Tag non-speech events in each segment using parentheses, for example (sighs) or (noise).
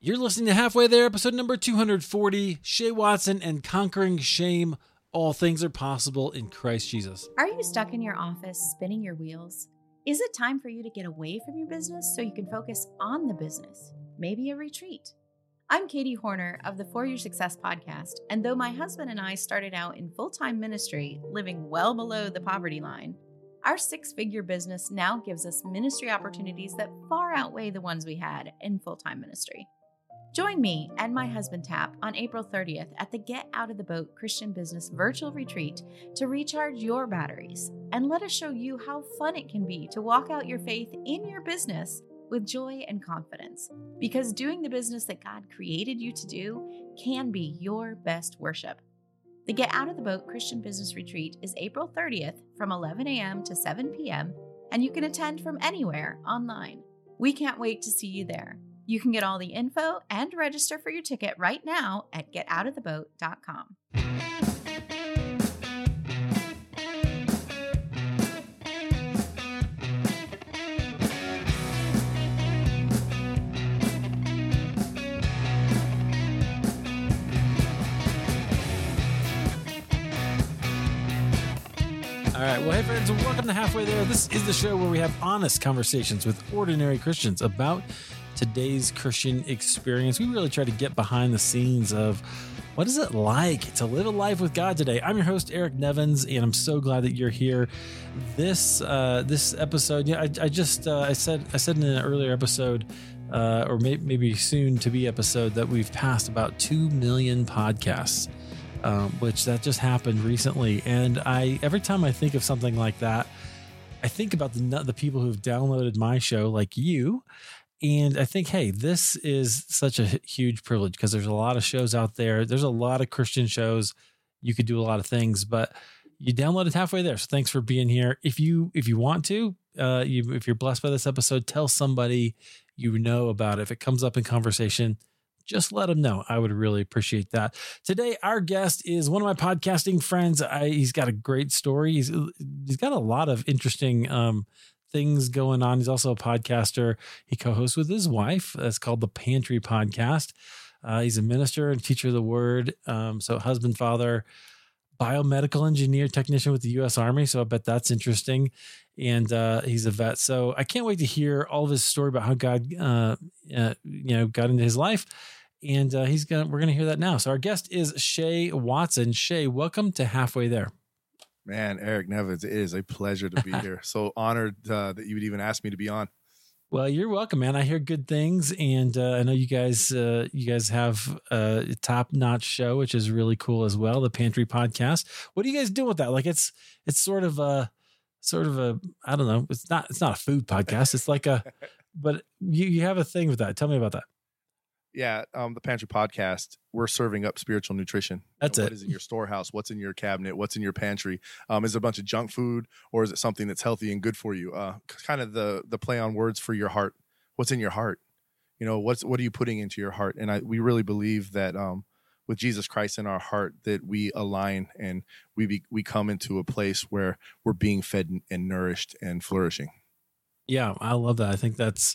You're listening to Halfway There, episode number 240 Shea Watson and Conquering Shame. All things are possible in Christ Jesus. Are you stuck in your office spinning your wheels? Is it time for you to get away from your business so you can focus on the business? Maybe a retreat. I'm Katie Horner of the For Your Success podcast, and though my husband and I started out in full time ministry, living well below the poverty line, our six figure business now gives us ministry opportunities that far outweigh the ones we had in full time ministry. Join me and my husband Tap on April 30th at the Get Out of the Boat Christian Business Virtual Retreat to recharge your batteries and let us show you how fun it can be to walk out your faith in your business with joy and confidence. Because doing the business that God created you to do can be your best worship. The Get Out of the Boat Christian Business Retreat is April 30th from 11 a.m. to 7 p.m., and you can attend from anywhere online. We can't wait to see you there. You can get all the info and register for your ticket right now at getoutoftheboat.com. All right. Well, hey, friends, welcome to Halfway There. This is the show where we have honest conversations with ordinary Christians about today's Christian experience. We really try to get behind the scenes of what is it like to live a life with God today. I'm your host Eric Nevins, and I'm so glad that you're here. This uh, this episode, yeah, I, I just uh, I said I said in an earlier episode. Uh, or may, maybe soon to be episode that we've passed about 2 million podcasts um, which that just happened recently. And I every time I think of something like that, I think about the the people who've downloaded my show, like you. And I think, hey, this is such a huge privilege because there's a lot of shows out there. There's a lot of Christian shows. You could do a lot of things, but you downloaded halfway there. So thanks for being here. If you if you want to, uh, you if you're blessed by this episode, tell somebody you know about it. If it comes up in conversation, just let him know. I would really appreciate that. Today, our guest is one of my podcasting friends. I, he's got a great story. He's he's got a lot of interesting um, things going on. He's also a podcaster. He co-hosts with his wife. That's called the Pantry Podcast. Uh, he's a minister and teacher of the Word. Um, so husband, father, biomedical engineer, technician with the U.S. Army. So I bet that's interesting. And uh, he's a vet. So I can't wait to hear all of his story about how God, uh, uh you know, got into his life and uh, he's gonna we're gonna hear that now. So our guest is Shea Watson. Shea, welcome to Halfway There. Man, Eric Nevins, it is a pleasure to be (laughs) here. So honored uh, that you would even ask me to be on. Well, you're welcome, man. I hear good things, and uh, I know you guys uh, you guys have a top notch show, which is really cool as well. The Pantry Podcast. What do you guys do with that? Like, it's it's sort of a sort of a I don't know. It's not it's not a food podcast. It's like a, (laughs) but you you have a thing with that. Tell me about that yeah, um, the Pantry Podcast, we're serving up spiritual nutrition. That's you know, it. What is in your storehouse? What's in your cabinet? What's in your pantry? Um, is it a bunch of junk food, or is it something that's healthy and good for you? Uh, kind of the the play on words for your heart. What's in your heart? You know, what's what are you putting into your heart? And I we really believe that um, with Jesus Christ in our heart, that we align and we be, we come into a place where we're being fed and nourished and flourishing. Yeah, I love that. I think that's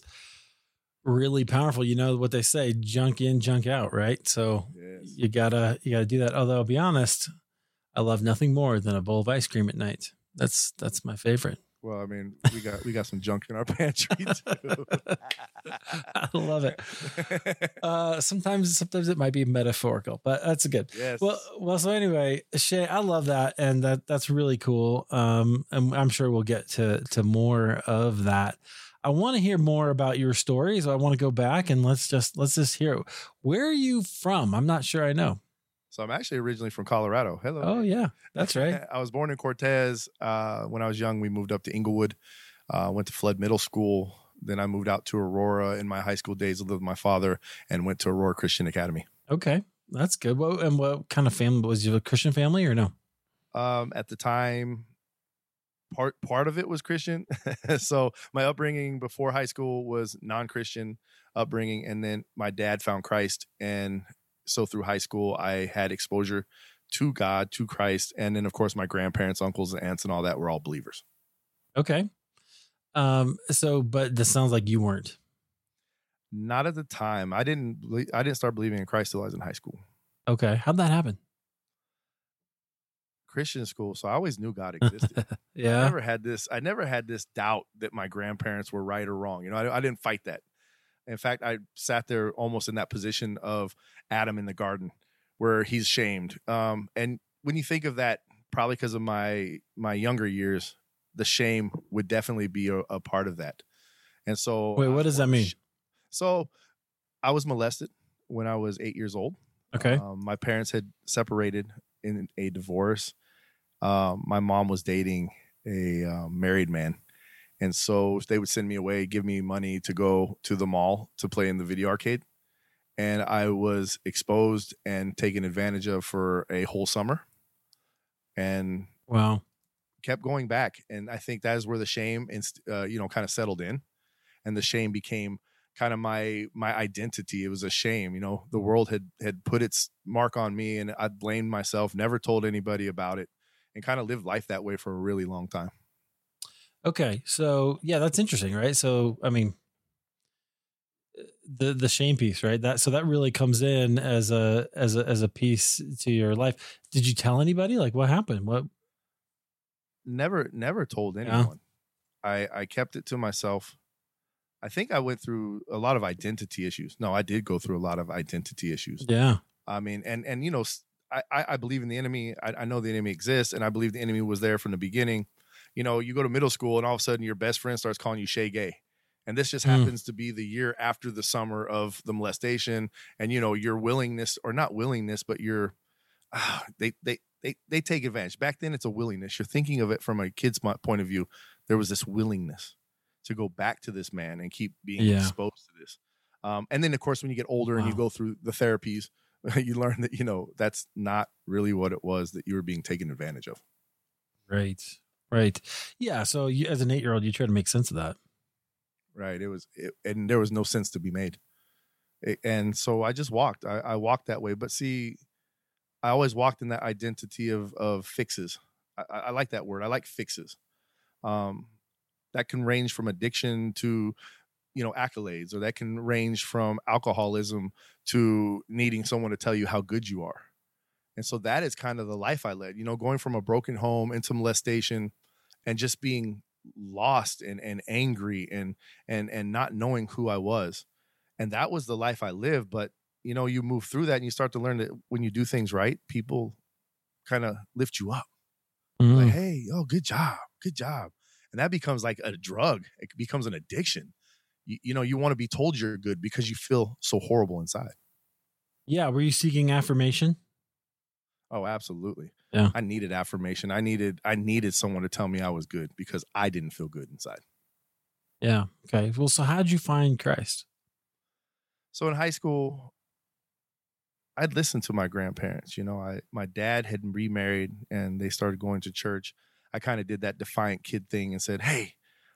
really powerful. You know what they say, junk in, junk out, right? So yes. you gotta you gotta do that. Although I'll be honest, I love nothing more than a bowl of ice cream at night. That's that's my favorite. Well, I mean, we got we got some junk in our (laughs) pantry too. (laughs) I love it. (laughs) Uh, sometimes sometimes it might be metaphorical, but that's good. Yes. Well, well. So anyway, Shea, I love that, and that that's really cool. Um, and I'm sure we'll get to to more of that. I want to hear more about your stories. I want to go back and let's just let's just hear. Where are you from? I'm not sure I know. So I'm actually originally from Colorado. Hello. Oh yeah, that's right. (laughs) I was born in Cortez. Uh, when I was young, we moved up to Englewood. Uh, went to Flood Middle School. Then I moved out to Aurora in my high school days. Lived with my father and went to Aurora Christian Academy. Okay, that's good. What and what kind of family was you? A Christian family or no? Um, at the time, part part of it was Christian. (laughs) so my upbringing before high school was non-Christian upbringing, and then my dad found Christ, and so through high school I had exposure to God, to Christ, and then of course my grandparents, uncles, and aunts, and all that were all believers. Okay. Um. So, but this sounds like you weren't. Not at the time. I didn't. I didn't start believing in Christ till I was in high school, Okay. How'd that happen? Christian school. So I always knew God (laughs) existed. Yeah, I never had this. I never had this doubt that my grandparents were right or wrong. You know, I, I didn't fight that. In fact, I sat there almost in that position of Adam in the garden, where he's shamed. Um, and when you think of that, probably because of my my younger years, the shame would definitely be a, a part of that. And so, Wait, I what does that mean? So, I was molested when I was eight years old. Okay. Um, my parents had separated in a divorce. Um, my mom was dating a uh, married man. And so they would send me away, give me money to go to the mall to play in the video arcade. And I was exposed and taken advantage of for a whole summer and Wow. kept going back. And I think that is where the shame, inst- uh, you know, kind of settled in. And the shame became kind of my my identity. It was a shame, you know. The world had had put its mark on me, and I blamed myself. Never told anybody about it, and kind of live life that way for a really long time. Okay. So yeah, that's interesting, right? So I mean, the the shame piece, right? That so that really comes in as a as a as a piece to your life. Did you tell anybody? Like what happened? What? Never never told Yeah. anyone. I I kept it to myself. I think I went through a lot of identity issues. No, I did go through a lot of identity issues. Yeah. I mean, and and you know, I I, believe in the enemy. I, I know the enemy exists, and I believe the enemy was there from the beginning. You know, you go to middle school, and all of a sudden, your best friend starts calling you Shay Gay, and this just Hmm. happens to be the year after the summer of the molestation, and you know, your willingness or not willingness, but your ah, (sighs) they they they they take advantage. Back then, it's a willingness. You're thinking of it from a kid's point of view. There was this willingness to go back to this man and keep being Yeah. exposed to this. Um, and then, of course, when you get older and you go through the therapies, (laughs) you learn that you know that's not really what it was that you were being taken advantage of. Right. Right. Yeah. So you, as an eight year old, you try to make sense of that. Right? It was, it, and there was no sense to be made. A- and so I just walked. I, I walked that way. But see, I always walked in that identity of of fixes. I, I I like that word. I like fixes. Um, that can range from addiction to you know accolades or that can range from alcoholism to needing someone to tell you how good you are. And so that is kind of the life i led you know going from a broken home into molestation and just being lost and, and angry and and and not knowing who i was. And that was the life i lived but you know you move through that and you start to learn that when you do things right people kind of lift you up. Mm. like hey oh good job good job. And that becomes like a drug. It becomes an addiction you, you know you want to be told you're good because you feel so horrible inside yeah. Were you seeking affirmation? oh absolutely Yeah. i needed affirmation i needed i needed someone to tell me i was good because i didn't feel good inside Yeah. Okay. Well, so how'd you find Christ? so in high school i'd listened to my grandparents you know i my dad had remarried and they started going to church i kind of did that defiant kid thing and said hey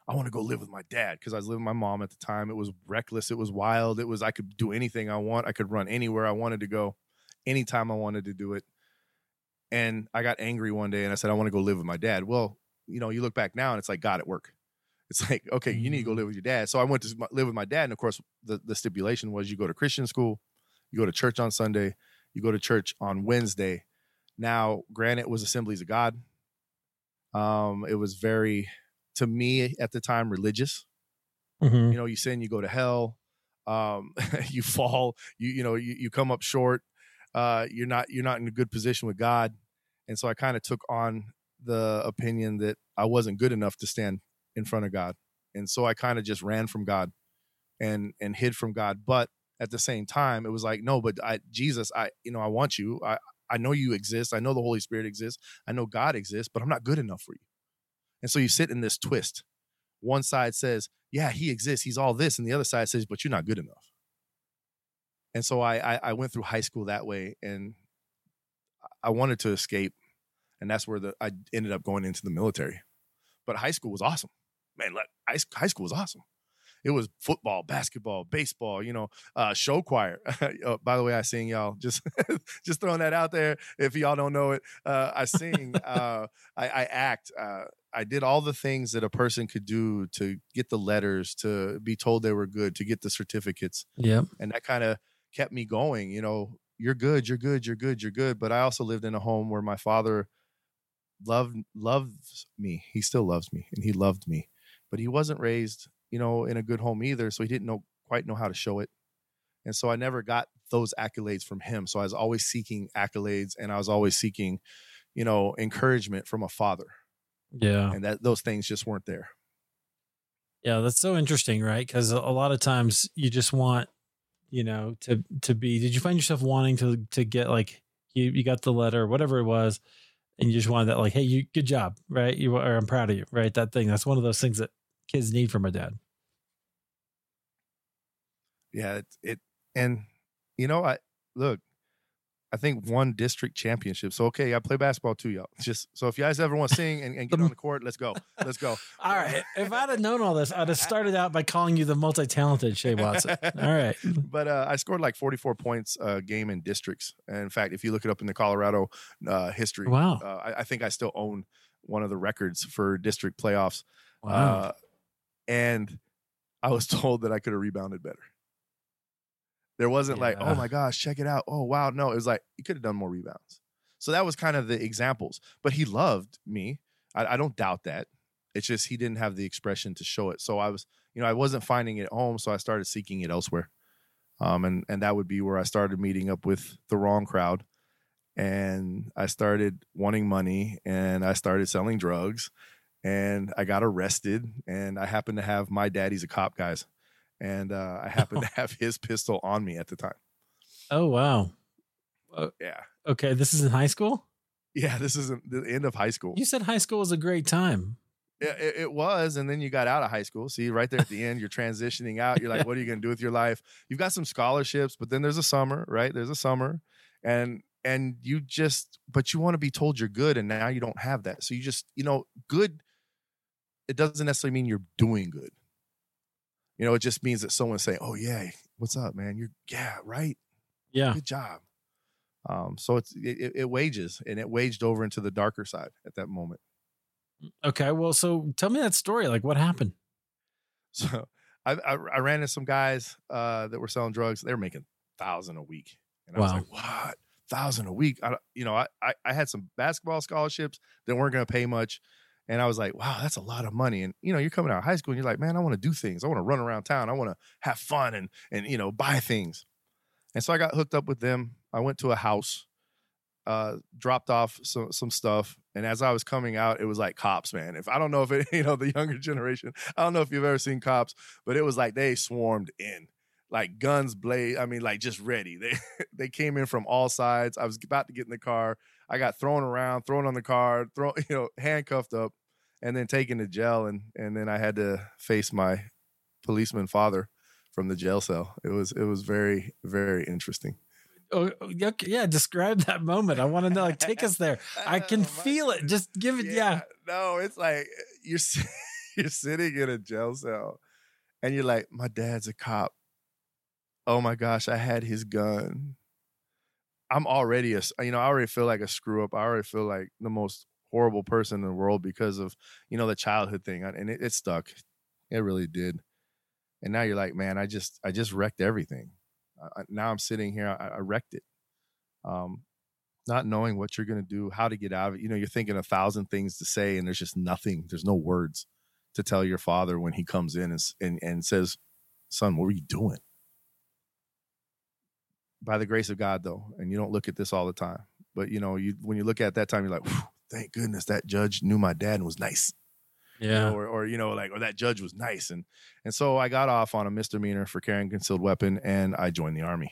i want to go live with my dad because i was living with my mom at the time. It was reckless it was wild it was i could do anything i want i could run anywhere i wanted to go anytime i wanted to do it. And i got angry one day and i said i want to go live with my dad. Well you know you look back now and it's like god at work. It's like okay you need to go live with your dad. So i went to live with my dad and of course the, the stipulation was you go to christian school you go to church on sunday you go to church on wednesday. Now granted it was assemblies of god. Um it was very to me at the time religious. Mhm. you know you sin you go to hell um (laughs) you fall you you know you, you come up short uh you're not you're not in a good position with god. And so i kind of took on the opinion that i wasn't good enough to stand in front of god. And so i kind of just ran from god and and hid from god. But at the same time it was like no but i jesus i you know i want you. I i know you exist. I know the holy spirit exists. I know god exists but i'm not good enough for you and so you sit in this twist one side says yeah, he exists. He's all this. And the other side says, but you're not good enough. And so I, I, I went through high school that way and I wanted to escape. And that's where the, I ended up going into the military. But high school was awesome. Man, like, high, high school was awesome. It was football, basketball, baseball, you know, uh, show choir. uh, (laughs) by the way, I sing y'all. Just (laughs) just throwing that out there. If y'all don't know it, uh, I sing. (laughs) uh, I, I act. I did all the things that a person could do to get the letters, to be told they were good, to get the certificates. Yep. And that kind of kept me going. You know, you're good, you're good, you're good, you're good. But I also lived in a home where my father loved loves me. He still loves me and he loved me. But he wasn't raised, you know, in a good home either. So he didn't know quite know how to show it. And so I never got those accolades from him. So I was always seeking accolades and I was always seeking, you know, encouragement from a father. Yeah. And that those things just weren't there. Yeah, that's so interesting, right? Because a lot of times you just want, you know, to to be. Did you find yourself wanting to to get like you you got the letter, whatever it was, and you just wanted that like, hey, you good job, right? You or I'm proud of you, right? That thing. That's one of those things that kids need from a dad. Yeah, it, it and you know, I look, I think one district championship. So okay, I play basketball too, y'all. Just so if you guys ever want to sing and, and get on the court, let's go. Let's go. (laughs) all right. If I'd have known all this, I'd have started out by calling you the multi-talented Shea Watson. (laughs) All right. But uh, I scored like 44 points a game in districts. And in fact, if you look it up in the Colorado uh, history, Wow. uh, I, I think I still own one of the records for district playoffs. Wow. Uh, and I was (laughs) told that I could have rebounded better. There wasn't like, oh my gosh, check it out. Oh wow, no, it was like you could have done more rebounds. So that was kind of the examples. But he loved me. I, I don't doubt that. It's just he didn't have the expression to show it. So I was, you know, I wasn't finding it at home, so I started seeking it elsewhere. Um, and and that would be where I started meeting up with the wrong crowd, and I started wanting money, and I started selling drugs, and I got arrested, and I happened to have my daddy's a cop, guys, and uh, I happened (laughs) to have his pistol on me at the time. oh wow. Yeah, Okay, this is in high school. yeah. This is the end of high school. You said high school was a great time. It, it, it was, and then you got out of high school. See, right there at the end, you're transitioning out. You're like, (laughs) what are you going to do with your life? You've got some scholarships, but then there's a summer, right? There's a summer, and and you just, but you want to be told you're good, and now you don't have that. So you just, you know, good. It doesn't necessarily mean you're doing good. You know, it just means that someone's saying, "Oh yeah, what's up, man? You're yeah, right. Yeah. Good job." Um, so it's it, it- wages, and it waged over into the darker side at that moment. Okay. Well, so tell me that story. Like, what happened? (laughs) So I, I I ran into some guys uh, that were selling drugs. They were making thousand a week, and I was Wow. like, "What? Thousand a week?" I, you know, I, I I had some basketball scholarships that weren't going to pay much, and I was like, "Wow, that's a lot of money." And you know, you're coming out of high school, and you're like, "Man, I want to do things. I want to run around town. I want to have fun and and you know buy things." And so I got hooked up with them. I went to a house, uh, dropped off some some stuff, and as I was coming out, it was like cops, man. If I don't know if it, (laughs) you know the younger generation, I don't know if you've ever seen cops, but it was like they swarmed in, like guns blazed. I mean, like just ready. They (laughs) they came in from all sides. I was about to get in the car. I got thrown around, thrown on the car, thrown, (laughs) you know, handcuffed up, and then taken to jail. And and then I had to face my policeman father from the jail cell. It was it was very very interesting. Oh, oh yeah, okay, yeah. Describe that moment. I want to know. Like, take us there. (laughs) I can Oh, feel it. Just give it. Yeah. No, it's like you're you're sitting in a jail cell, and you're like, my dad's a cop. Oh my gosh, I had his gun. I'm already a, you know, I already feel like a screw up. I already feel like the most horrible person in the world because of you know the childhood thing, and it, it stuck. It really did. And now you're like, man, I just I just wrecked everything. I- now I'm sitting here, I, I wrecked it. Um, not knowing what you're going to do, how to get out of it. You know, you're thinking a thousand things to say, and there's just nothing. There's no words to tell your father when he comes in and and, and says, "Son, what were you doing?" By the grace of God, though, and you don't look at this all the time, but you know, you when you look at that time, you're like, "Thank goodness that judge knew my dad and was nice." you Yeah. know, or, or you know, like, or that judge was nice, and and so I got off on a misdemeanor for carrying concealed weapon, and I joined the army.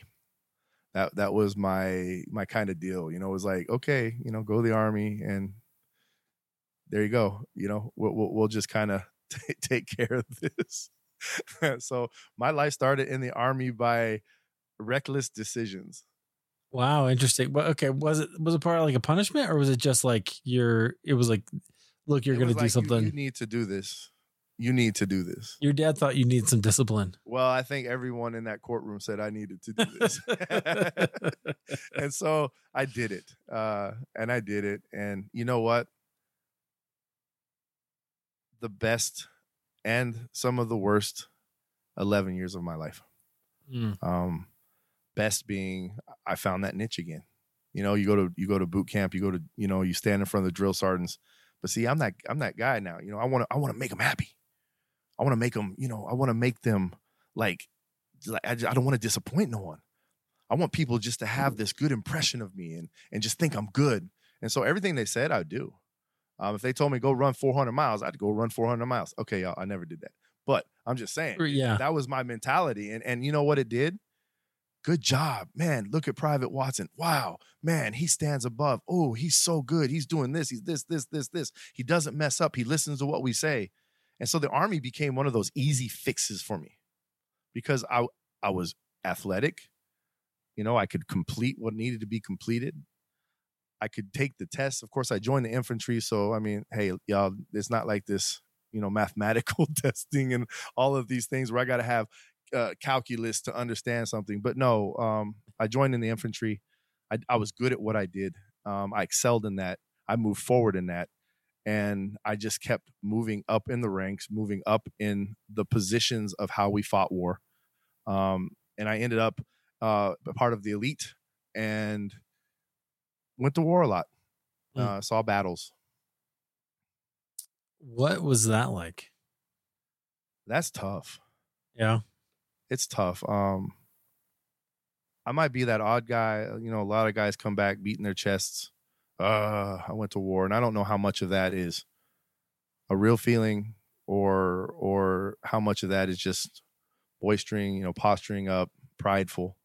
That that was my my kind of deal, you know. It was like, okay, you know, go to the army, and there you go. You know, we'll we'll, we'll just kind of (laughs) take care of this. (laughs) so my life started in the army by reckless decisions. Wow. Interesting. But okay, was it was it part of like a punishment, or was it just like you're? It was like, look, you're going to do like, you- something. you need to do this. You need to do this. Your dad thought you need some discipline. Well, I think everyone in that courtroom said I needed to do this. (laughs) and so I did it. Uh, and I did it. And you know what? the best and some of the worst 11 years of my life. Mm. Um, best being I found that niche again. You know, you go to you go to boot camp, you go to you know, you stand in front of the drill sergeants. But see, I'm that I'm that guy now. You know, I want to I want to make them happy. I want to make them. You know, I want to make them like like I, just, I don't want to disappoint no one. I want people just to have this good impression of me and and just think I'm good. And so everything they said, I do. Um, if they told me go run 400 miles, I'd go run 400 miles. Okay, y'all, I never did that, but I'm just saying Yeah. that was my mentality. And and you know what it did? Good job, man. Look at Private Watson. Wow, man, he stands above. Oh, he's so good. He's doing this. He's this, this, this, this. He doesn't mess up. He listens to what we say. And so the army became one of those easy fixes for me because I I was athletic. You know, I could complete what needed to be completed. I could take the test. Of course, I joined the infantry, so I mean, hey, y'all, it's not like this, you know, mathematical (laughs) testing and all of these things where I got to have uh, calculus to understand something. But no, um, I joined in the infantry. I, I was good at what I did. Um, I excelled in that. I moved forward in that, and I just kept moving up in the ranks, moving up in the positions of how we fought war. Um, and I ended up uh, a part of the elite and went to war a lot. Mm. Uh, saw battles. What was that like? That's tough. Yeah. It's tough. Um, I might be that odd guy. You know, a lot of guys come back beating their chests. Uh, I went to war, and I don't know how much of that is a real feeling, or or how much of that is just boistering, you know, posturing up, prideful.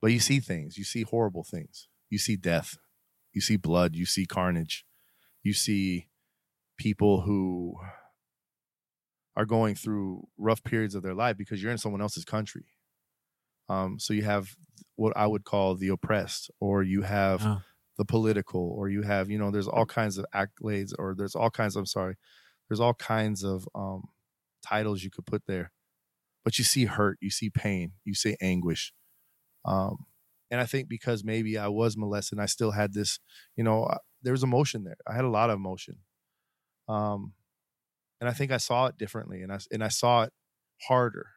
But you see things. You see horrible things. You see death. You see blood. You see carnage. You see people who are going through rough periods of their life because you're in someone else's country. Um, so you have what I would call the oppressed, or you have Oh. the political, or you have, you know, there's all kinds of accolades, or there's all kinds. I'm sorry, there's all kinds of um, titles you could put there, but you see hurt, you see pain, you see anguish. Um, and I think because maybe I was molested, I still had this, you know, uh, there was emotion there. I had a lot of emotion. Um, and I think I saw it differently, and I and I saw it harder,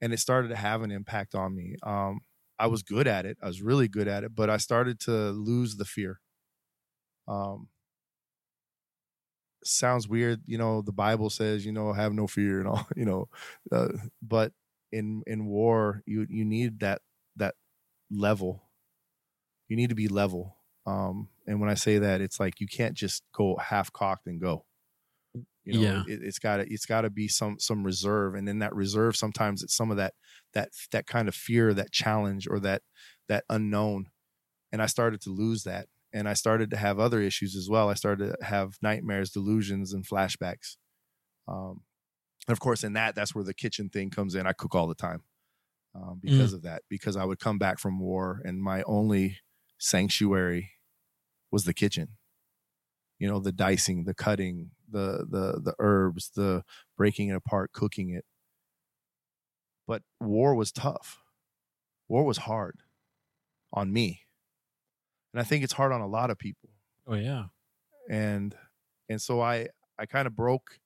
and it started to have an impact on me. Um, I was good at it; I was really good at it, but I started to lose the fear. Um, sounds weird, you know. The Bible says, you know, have no fear and all, (laughs) you know, uh, but in in war, you you need that that level. You need to be level. Um, and when I say that, it's like you can't just go half cocked and go you know Yeah. it, it's got to it's got to be some some reserve and in that reserve sometimes it's some of that that that kind of fear that challenge or that that unknown and i started to lose that and i started to have other issues as well. I started to have nightmares delusions and flashbacks um and of course in that that's where the kitchen thing comes in. I cook all the time um, because of that because i would come back from war and my only sanctuary was the kitchen. You know the dicing the cutting the the the herbs the breaking it apart cooking it but war was tough war was hard on me and i think it's hard on a lot of people Oh yeah. and and so i i kind of broke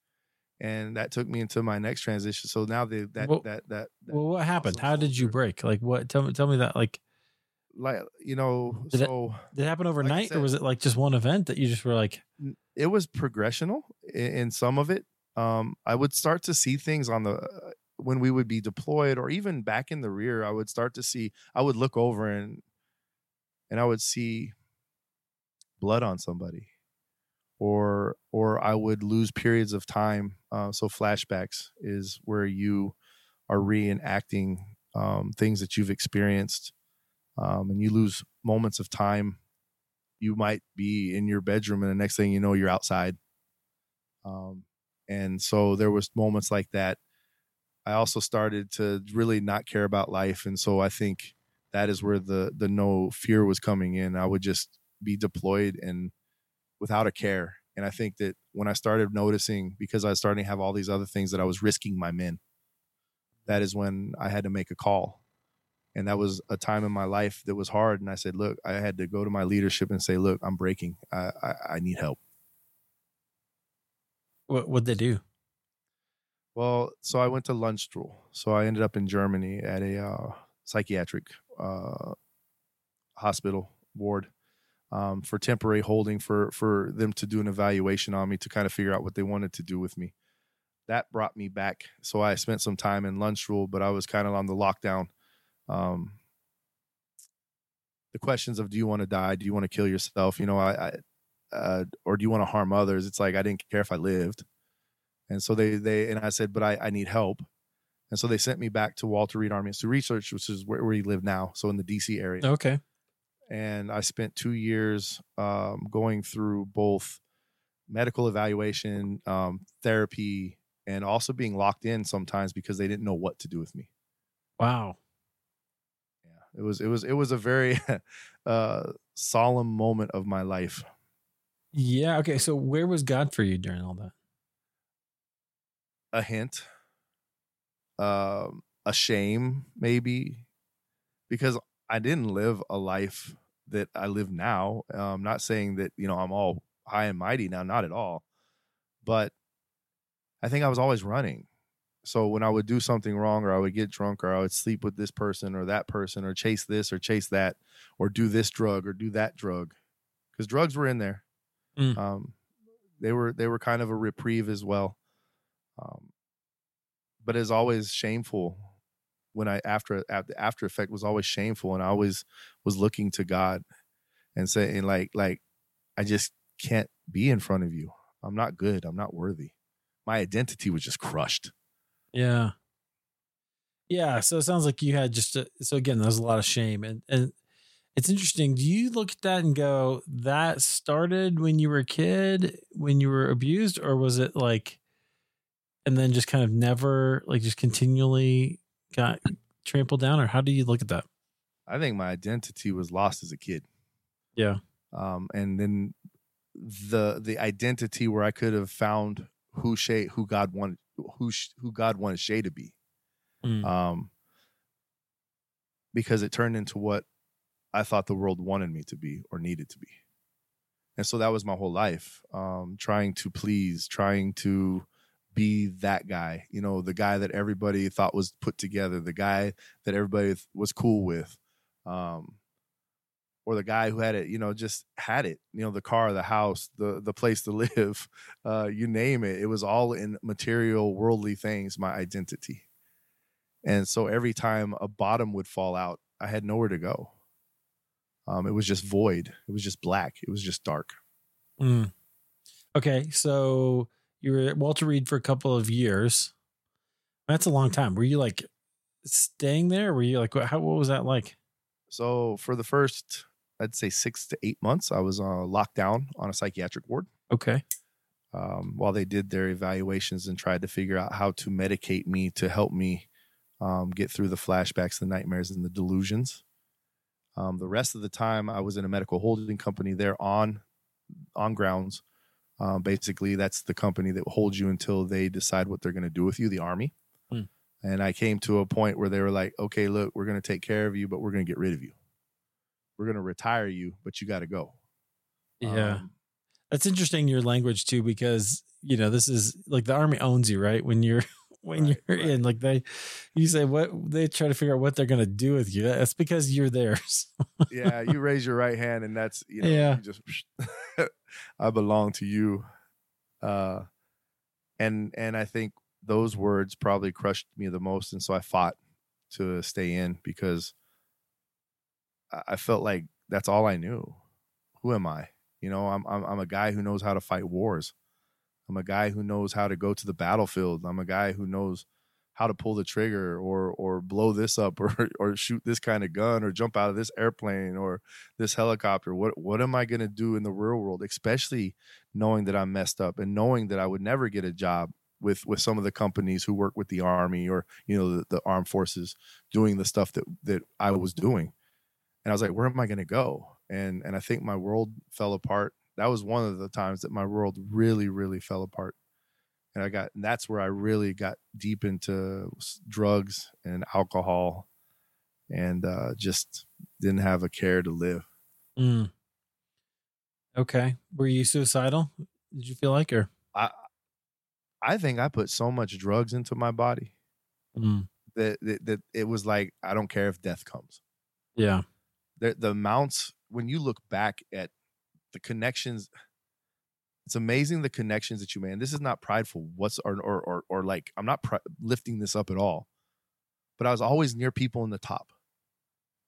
and that took me into my next transition so now the that Well- that that, that Well, what happened? How did you break? Like what? Tell me. Tell me that. Like like you know Did it- so did it happen overnight, or said- was it like just one event that you just were like, it was progressional in, in some of it. Um, I would start to see things on the uh, when we would be deployed, or even back in the rear. I would start to see. I would look over and and I would see blood on somebody, or or I would lose periods of time. Uh, so flashbacks is where you are reenacting um, things that you've experienced, um, and you lose moments of time you might be in your bedroom and the next thing you know you're outside. Um, and so there was moments like that. I also started to really not care about life and so i think that is where the the no fear was coming in. I would just be deployed and without a care. And i think that when i started noticing because i was starting to have all these other things that i was risking my men that is when i had to make a call and that was a time in my life that was hard and i said look i had to go to my leadership and say look i'm breaking i i, I need help What would they do? Well, so I went to Landstuhl. So I ended up in Germany at a uh, psychiatric uh, hospital ward um, for temporary holding for for them to do an evaluation on me to kind of figure out what they wanted to do with me. That brought me back. So I spent some time in Landstuhl, but I was kind of on the lockdown. Um, the questions of do you want to die? Do you want to kill yourself? You know, I, I uh, or do you want to harm others? It's like I didn't care if I lived. And so they they and I said, but I, I need help. And so they sent me back to Walter Reed Army Institute Research, which is where, where he lived now, so in the DC area. Okay. And I spent two years um, going through both medical evaluation, um, therapy, and also being locked in sometimes because they didn't know what to do with me. Wow. It was it was it was a very (laughs) uh, solemn moment of my life. Yeah. Okay. So where was God for you during all that? a hint, um, a shame, maybe, because I didn't live a life that I live now. I'm um, not saying that you know I'm all high and mighty now, not at all, but I think I was always running. So when I would do something wrong, or I would get drunk, or I would sleep with this person or that person, or chase this or chase that, or do this drug or do that drug, because drugs were in there. Mm. Um, they were they were kind of a reprieve as well. Um, but it's always shameful when I after after after effect was always shameful, and I always was looking to God and saying like like I just can't be in front of you. I'm not good. I'm not worthy. My identity was just crushed. Yeah. Yeah. So it sounds like you had just a, so again, there's a lot of shame and and it's interesting. Do you look at that and go, that started when you were a kid, when you were abused, or was it like and then just kind of never like just continually got trampled down or how do you look at that i think my identity was lost as a kid yeah um and then the the identity where i could have found who shea who god wanted who who god wanted shea to be. Mm. um because it turned into what i thought the world wanted me to be or needed to be. And so that was my whole life um trying to please trying to be that guy, you know, the guy that everybody thought was put together, the guy that everybody was cool with, um, or the guy who had it, you know, just had it, you know, the car, the house, the the place to (laughs) live, uh, you name it. It was all in material, worldly things, my identity. And so every time a bottom would fall out, I had nowhere to go. Um, it was just void. It was just black. It was just dark. Mm. Okay, so you were at Walter Reed for a couple of years. That's a long time. Were you like staying there? Were you like how what was that like? So for the first, I'd say six to eight months, I was uh, locked down on a psychiatric ward. Okay. Um, while they did their evaluations and tried to figure out how to medicate me to help me um, get through the flashbacks, the nightmares, and the delusions. Um, the rest of the time, I was in a medical holding company there on on grounds um, basically, that's the company that holds you until they decide what they're going to do with you, the army. Hmm. And I came to a point where they were like, okay, look, we're going to take care of you, but we're going to get rid of you. We're going to retire you, but you got to go. Yeah. Um, that's interesting, your language too, because, you know, this is like the army owns you, right? When you're, (laughs) when right, you're right. in like they you say what they try to figure out what they're going to do with you that's because you're theirs (laughs) yeah you raise your right hand and that's you know yeah. You just (laughs) I belong to you. Uh, and and I think those words probably crushed me the most, and so I fought to stay in because I felt like that's all I knew. Who am I? You know, I'm I'm, I'm a guy who knows how to fight wars. I'm a guy who knows how to go to the battlefield. I'm a guy who knows how to pull the trigger or or blow this up (laughs) or or shoot this kind of gun or jump out of this airplane or this helicopter what what am i going to do in the real world especially knowing that i'm messed up and knowing that i would never get a job with with some of the companies who work with the army or you know the, the armed forces doing the stuff that that i was doing and i was like where am i going to go and and i think my world fell apart that was one of the times that my world really really fell apart and I got and that's where I really got deep into drugs and alcohol, and uh, just didn't have a care to live. Mm. Okay, were you suicidal? Did you feel like, or I I think I put so much drugs into my body Mm. that that, that it was like I don't care if death comes. Yeah. The the amounts when you look back at the connections, it's amazing the connections that you made. And this is not prideful. What's or or or, or like I'm not pri- lifting this up at all, but I was always near people in the top.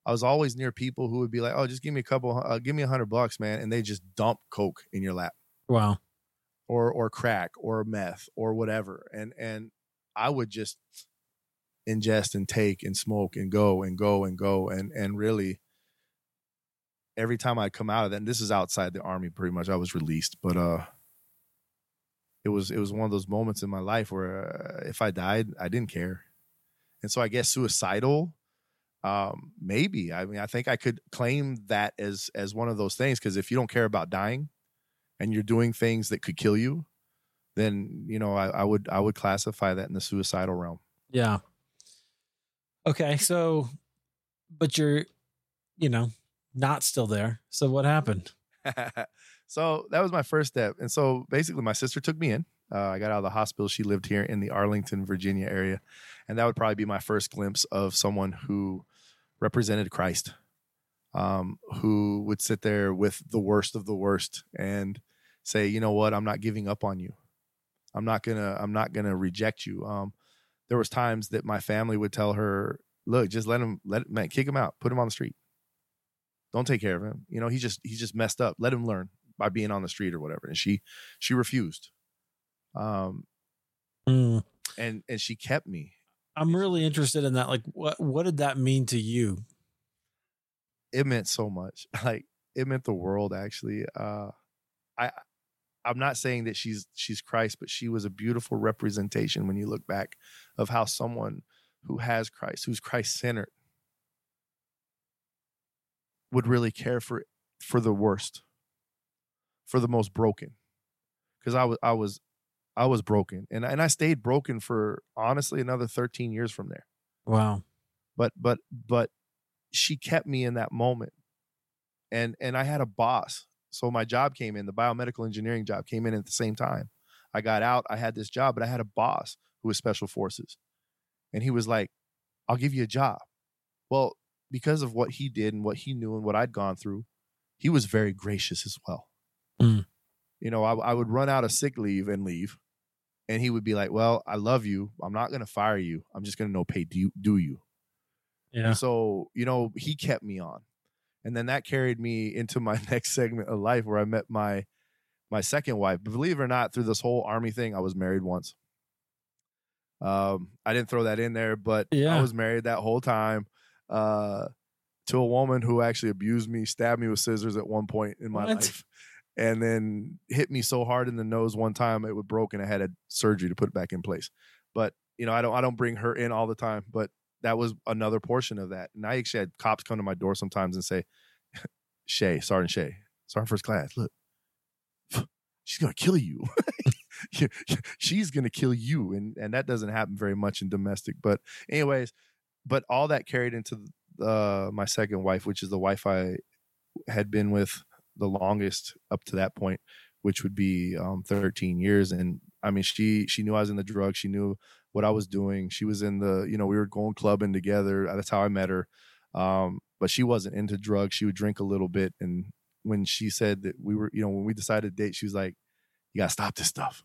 I was always near people who would be like, "Oh, just give me a couple, uh, give me a hundred bucks, man," and they just dump coke in your lap. Wow. or or crack or meth or whatever and and i would just ingest and take and smoke and go and go and go and and really every time i come out of that and this is outside the army pretty much i was released but uh it was it was one of those moments in my life where uh, if i died i didn't care and so i guess suicidal um maybe i mean i think i could claim that as as one of those things because if you don't care about dying and you're doing things that could kill you, then you know I, I would I would classify that in the suicidal realm. Yeah. Okay. So, but you're, you know, not still there. So what happened? (laughs) so that was my first step, and so basically my sister took me in. Uh, I got out of the hospital. She lived here in the Arlington, Virginia area, and that would probably be my first glimpse of someone who represented Christ, um, who would sit there with the worst of the worst and say, you know what, I'm not giving up on you. I'm not gonna I'm not gonna reject you. Um, there was times that my family would tell her, look, just let him let man kick him out, put him on the street. Don't take care of him. You know, he just he's just messed up. Let him learn by being on the street or whatever. And she she refused. Um Mm. and and she kept me. I'm really interested in that. Like, what what did that mean to you? It meant so much. (laughs) Like it meant the world actually. Uh I I'm not saying that she's she's Christ, but she was a beautiful representation when you look back of how someone who has Christ, who's Christ centered, would really care for for the worst, for the most broken. Because I was I was I was broken, and and I stayed broken for honestly another 13 years from there. Wow. But but but she kept me in that moment, and and I had a boss so my job came in, the biomedical engineering job came in at the same time. I got out, I had this job, but I had a boss who was special forces. And he was like, I'll give you a job. Well, because of what he did and what he knew and what I'd gone through, he was very gracious as well. Mm. You know, I, I would run out of sick leave and leave. And he would be like, Well, I love you. I'm not going to fire you. I'm just going to no pay do, you, do you. Yeah. So, you know, he kept me on and then that carried me into my (laughs) next segment of life where I met my my second wife. Believe it or not, through this whole army thing, I was married once. Um, I didn't throw that in there, but Yeah. I was married that whole time uh, to a woman who actually abused me, stabbed me with scissors at one point in my What? life, and then hit me so hard in the nose one time it would broke, and I had a surgery to put it back in place. But you know, I don't I don't bring her in all the time, but that was another portion of that. And I actually had cops come to my door sometimes and say, (laughs) Shea, Sergeant Shea, Sergeant First Class, look, (sighs) she's gonna kill you. (laughs) she's gonna kill you. And and that doesn't happen very much in domestic. But anyways, but all that carried into uh my second wife, which is the wife I had been with the longest up to that point, which would be um 13 years. And I mean she she knew I was in the drug, she knew what I was doing. She was in the, you know, we were going clubbing together. That's how I met her. Um, but she wasn't into drugs. She would drink a little bit. And when she said that we were, you know, when we decided to date, she was like, You gotta stop this stuff.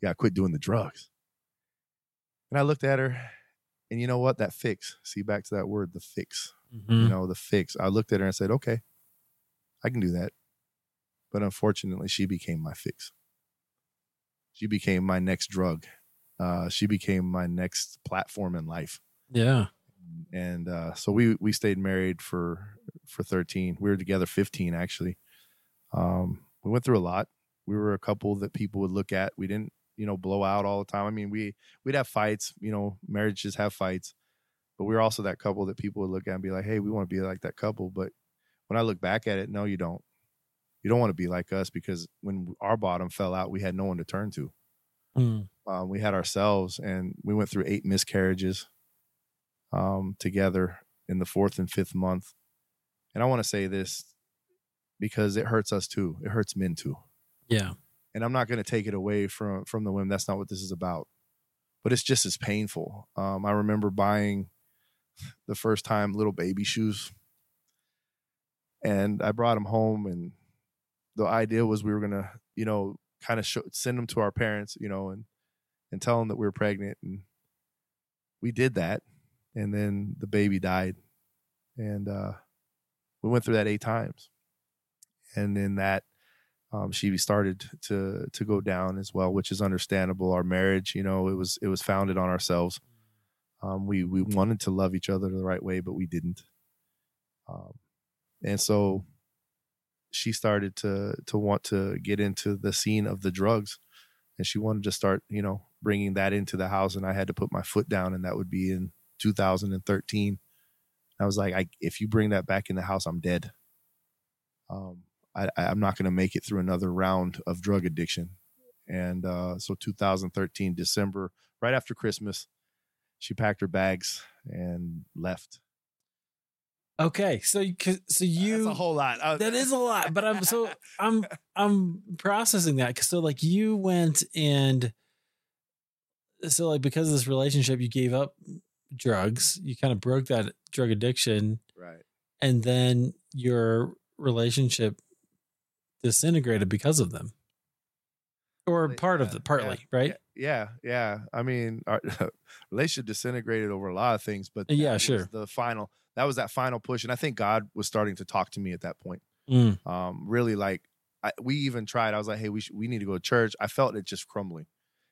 You gotta quit doing the drugs. And I looked at her, and you know what? That fix. See, back to that word, the fix. Mhm. You know, the fix. I looked at her and said, Okay, I can do that. But unfortunately, she became my fix. She became my next drug uh, she became my next platform in life Yeah. and uh, so we we stayed married for for 13 we were together 15 actually um, we went through a lot we were a couple that people would look at we didn't you know blow out all the time. I mean we we'd have fights you know marriages have fights but we were also that couple that people would look at and be like hey we want to be like that couple but when i look back at it no you don't. You don't want to be like us because when our bottom fell out we had no one to turn to. Mm. um, we had ourselves and we went through eight miscarriages um, together in the fourth and fifth month. And i want to say this because it hurts us too. It hurts men too. Yeah. And I'm not going to take it away from from the women. That's not what this is about. But it's just as painful. Um, I remember buying the first time little baby shoes, and I brought them home, and the idea was we were gonna, you know, kind of send them to our parents, you know, and and tell them that we were pregnant, and we did that, and then the baby died, and uh, we went through that eight times, and then that um, she started to to go down as well, which is understandable. Our marriage, you know, it was it was founded on ourselves. Um, we we wanted to love each other the right way, but we didn't. Um, and so she started to to want to get into the scene of the drugs, and she wanted to start, you know, bringing that into the house. And I had to put my foot down, and that would be in 2013. I was like, I, if you bring that back in the house, I'm dead. Um, I, I'm not going to make it through another round of drug addiction. And uh, so 2013, December, right after Christmas, she packed her bags and left. Okay, so you- so you That's a whole lot. Uh, that is a lot, but I'm so (laughs) I'm I'm processing that 'cause so like you went and so like because of this relationship, you gave up drugs, you kind of broke that drug addiction, right. and then your relationship disintegrated because of them, or part of the partly, yeah, right? Yeah, yeah. I mean, our (laughs) relationship disintegrated over a lot of things, but that Yeah, was sure. The final that was that final push, and I think God was starting to talk to me at that point. Mm, Um, really, like I, we even tried. I was like, hey, we should, we need to go to church. I felt it just crumbling,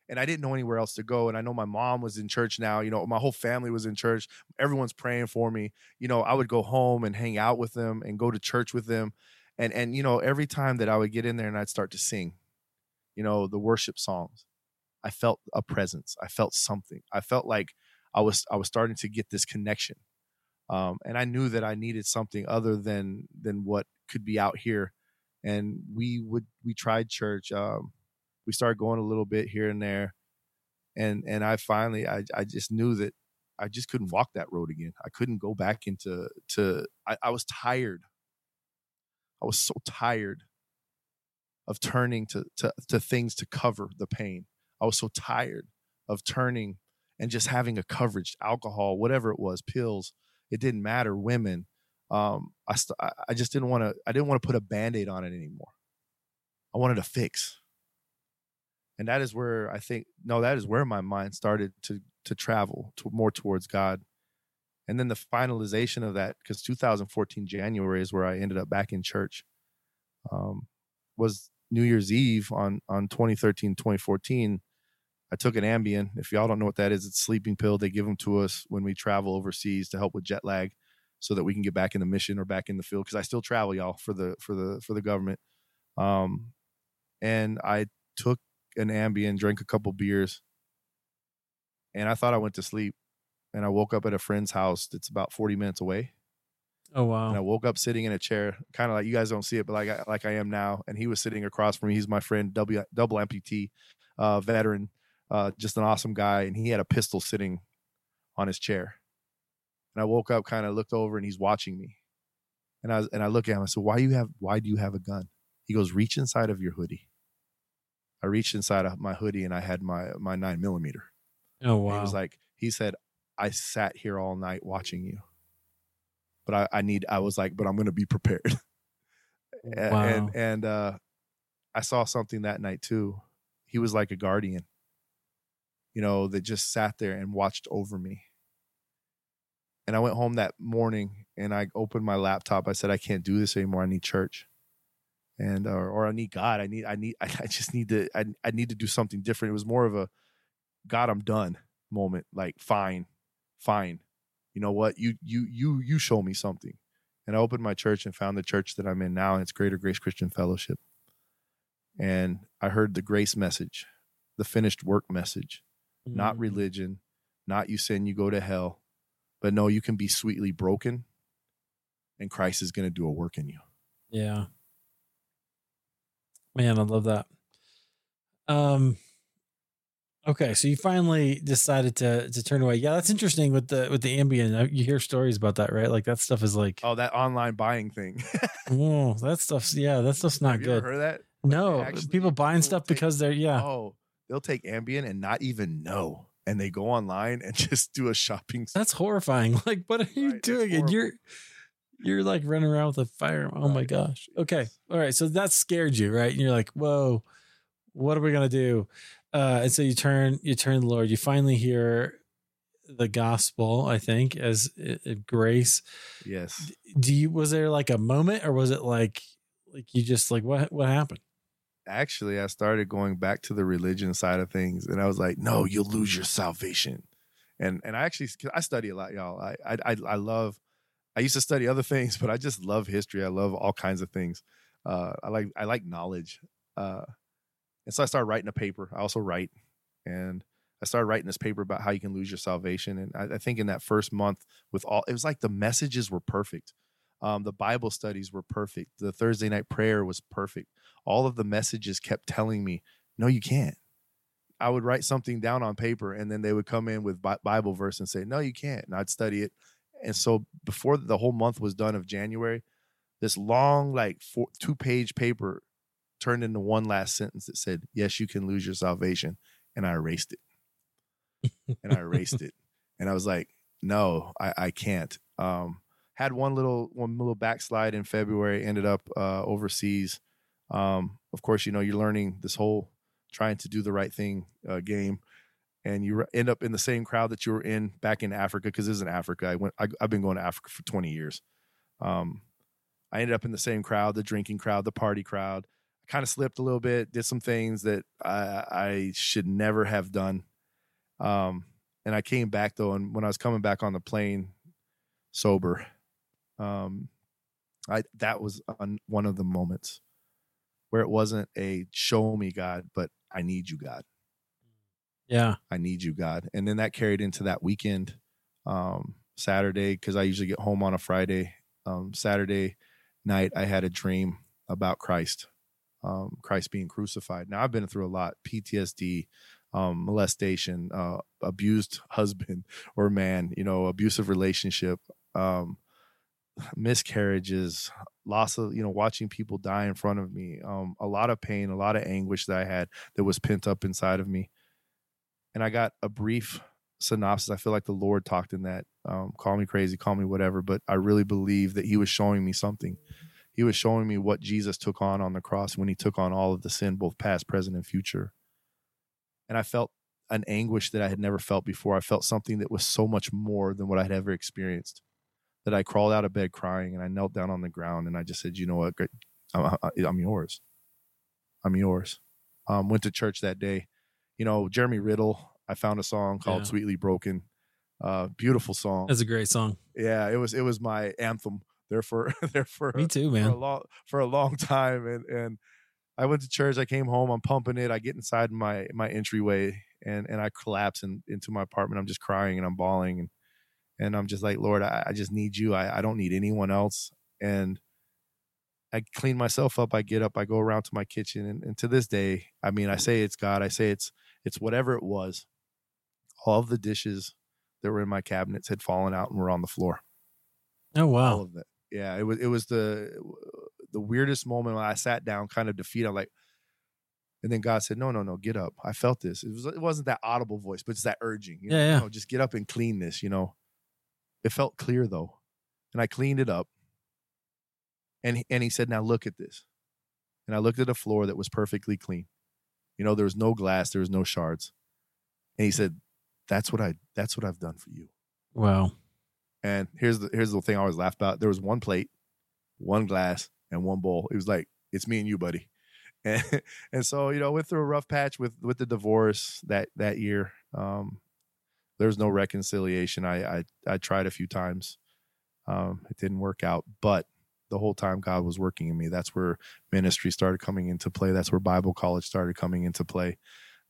and I didn't know anywhere else to go. And I know my mom was in church now. You know, my whole family was in church. Everyone's praying for me. You know, I would go home and hang out with them and go to church with them, and and you know, every time that I would get in there and I'd start to sing, you know, the worship songs, I felt a presence. I felt something. I felt like I was I was starting to get this connection. Um, and I knew that I needed something other than than what could be out here. And we would we tried church. Um, we started going a little bit here and there, and and I finally I I just knew that I just couldn't walk that road again. I couldn't go back into to I, I was tired. I was so tired of turning to, to to things to cover the pain. I was so tired of turning and just having a coverage, alcohol, whatever it was, pills. It didn't matter. Women. Um, I st- I- just didn't want to. I didn't want to put a band-aid on it anymore. I wanted to fix. And that is where I think no, that is where my mind started to to travel to more towards God. And then the finalization of that, because 2014 January is where I ended up back in church. Um, was New Year's Eve on on 2013 2014. I took an Ambien. If y'all don't know what that is, it's sleeping pill. They give them to us when we travel overseas to help with jet lag, so that we can get back in the mission or back in the field. Because I still travel, y'all, for the for the for the government. Um, and I took an Ambien, drank a couple beers, and I thought I went to sleep. And I woke up at a friend's house that's about 40 minutes away. oh wow. And I woke up sitting in a chair, kind of like you guys don't see it, but like I, like I am now. And he was sitting across from me. He's my friend, double double amputee, uh, veteran, uh, just an awesome guy. And he had a pistol sitting on his chair. And I woke up, kind of looked over, and he's watching me. And I was, and I look at him. I said, "Why you have? Why do you have a gun?" He goes, "Reach inside of your hoodie." I reached inside of my hoodie, and I had my my nine millimeter. oh And wow, He was like, he said, I sat here all night watching you. But I, I need, I was like, but I'm going to be prepared. (laughs) A- wow, And, and, uh, I saw something that night too. He was like a guardian, you know, that just sat there and watched over me. And I went home that morning and I opened my laptop. I said, I can't do this anymore. I need church. And or, or I need God. I need I need (laughs) I just need to I, I need to do something different. It was more of a God, I'm done moment. Like, fine, fine. You know what? You you you you show me something. And I opened my church and found the church that I'm in now, and it's Greater Grace Christian Fellowship. And I heard the grace message, the finished work message, not Mm, religion, not you sin, you go to hell, but no, you can be sweetly broken, and Christ is going to do a work in you. Yeah. Man, I love that. Um okay, so you finally decided to to turn away. Yeah, that's interesting with the with the Ambien. Uh, You hear stories about that, right? Like that stuff is like Oh, that online buying thing. (laughs) oh, that stuff's yeah, that stuff's not Have you good. ever heard that? No, actually- people buying stuff take- because they're yeah. Oh, they'll take Ambien and not even know, and they go online and (laughs) just do a shopping. That's horrifying. (laughs) Like, what are you Right, doing? And you're you're like running around with a fire. Oh my gosh. Okay. All right. So that scared you, right? And you're like, whoa, what are we gonna do? Uh, and so you turn you turn the Lord. You finally hear the gospel, I think, as uh, grace. Yes. Do you was there like a moment or was it like like you just like what what happened? Actually, I started going back to the religion side of things, and I was like, "No, you'll lose your salvation." And and I actually 'cause I study a lot, y'all. I I I, I love. I used to study other (laughs) things, but I just love history. I love all kinds of things. Uh, I like I like knowledge. Uh, and so I started writing a paper. I also write, and I started writing this paper about how you can lose your salvation. And I, I think in that first month, with all, it was like the messages were perfect. Um, the Bible studies were perfect. The Thursday night prayer was perfect. All of the messages kept telling me, "No, you can't." I would write something down on paper, and then they would come in with Bi- Bible verse and say, "No, you can't." And I'd study it. And so before the whole month was done of January, this long, like four, two page paper turned into one last sentence that said, Yes, you can lose your salvation. And I erased it. and I erased (laughs) it. And I was like, No, I, I can't. Um, had one little one little backslide in February, ended up uh, overseas. Um, of course, you know, you're learning this whole trying to do the right thing uh, game and you end up in the same crowd that you were in back in Africa because this is in Africa. I went. I, I've been going to Africa for 20 years. Um, I ended up in the same crowd, the drinking crowd, the party crowd. Kind of slipped a little bit, did some things that I, I should never have done. Um, and I came back though, and when I was coming back on the plane, sober, um, I that was on one of the moments where it wasn't a show me God, but I need you God. Yeah. I need you, God. And then that carried into that weekend, um, Saturday, because I usually get home on a Friday. Um, Saturday night, I had a dream about Christ, um, Christ being crucified. Now, I've been through a lot PTSD, um, molestation, uh, abused (laughs) husband or man, you know, abusive relationship, um, miscarriages, loss of, you know, watching people die in front of me, um, a lot of pain, a lot of anguish that I had that was pent up inside of me and I got a brief synopsis. I feel like the Lord talked in that. Um, call me crazy, call me whatever, but I really believe that He was showing me something. He was showing me what Jesus took on on the cross when He took on all of the sin, both past, present, and future. And I felt an anguish that I had never felt before. I felt something that was so much more than what I'd ever experienced. That I crawled out of bed crying and I knelt down on the ground and I just said, "You know what? I'm, I'm yours. I'm yours." Um, went to church that day you know, Jeremy Riddle, I found a song called Yeah. Sweetly Broken. Uh, beautiful song. That's a great song. Yeah, it was it was my anthem there for (laughs) there for, Me too, man. for a long for a long time. And and I went to church, I came home, I'm pumping it, I get inside my my entryway and and I collapse in, into my apartment. I'm just crying and I'm bawling and and I'm just like, Lord, I, I just need you. I, I don't need anyone else. And I clean myself up. I get up, I go around to my kitchen, and, and to this day, I mean, I say it's God. I say it's it's whatever it was. All of the dishes that were in my cabinets had fallen out and were on the floor. Oh wow! All of it. Yeah, it was it was the the weirdest moment when I sat down, kind of defeated. I'm like, and then God said, "No, no, no, get up." I felt this. It was it wasn't that audible voice, but it's that urging. You know, Yeah, yeah. "No, just get up and clean this. You know, it felt clear though, and I cleaned it up. And he, and he said, "Now look at this." And I looked at a floor that was perfectly clean. You know, there was no glass, there was no shards. And he said, "That's what I. That's what I've done for you." Wow. And here's the here's the thing I always laugh about. There was one plate, one glass, and one bowl. It was like, it's me and you, buddy. (laughs) And and so, you know, went through a rough patch with with the divorce that that year. Um there's no reconciliation. I I I tried a few times. Um it didn't work out, but the whole time God was working in me. That's where ministry started coming into play. That's where Bible college started coming into play.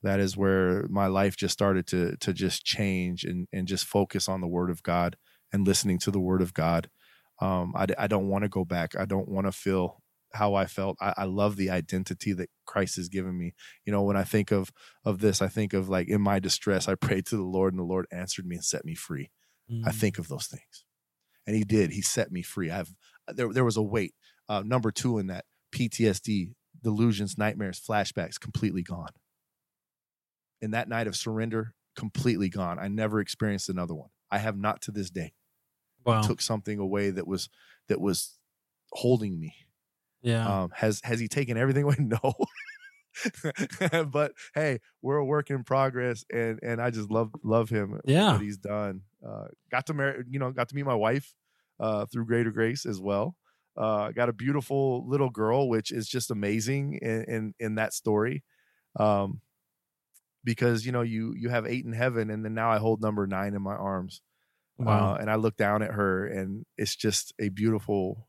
That is where my life just started to to just change and and just focus on the word of God and listening to the word of God. Um, I, I don't want to go back. I don't want to feel how I felt. I, I love the identity that Christ has given me. You know, when I think of of this, I think of like in my distress, I prayed to the Lord, and the Lord answered me and set me free. I Mm. think of those things, and He did. He set me free. I've there there was a weight. Uh, number two in that PTSD delusions, nightmares, flashbacks completely gone. In that night of surrender, completely gone. I never experienced another one. I have not to this day. Wow. Took something away that was that was holding me. yeah. Um, has has he taken everything away? (laughs) No. (laughs) but hey, we're a work in progress, and and I just love love him. Yeah. what he's done. Uh, got to marry, you know, got to meet my wife uh, through Greater Grace as well. Uh, got a beautiful little girl, which is just amazing in in, in that story. Um, because you know you you have eight in heaven, and then now I hold number nine in my arms. Wow. Uh, and I look down at her, and it's just a beautiful,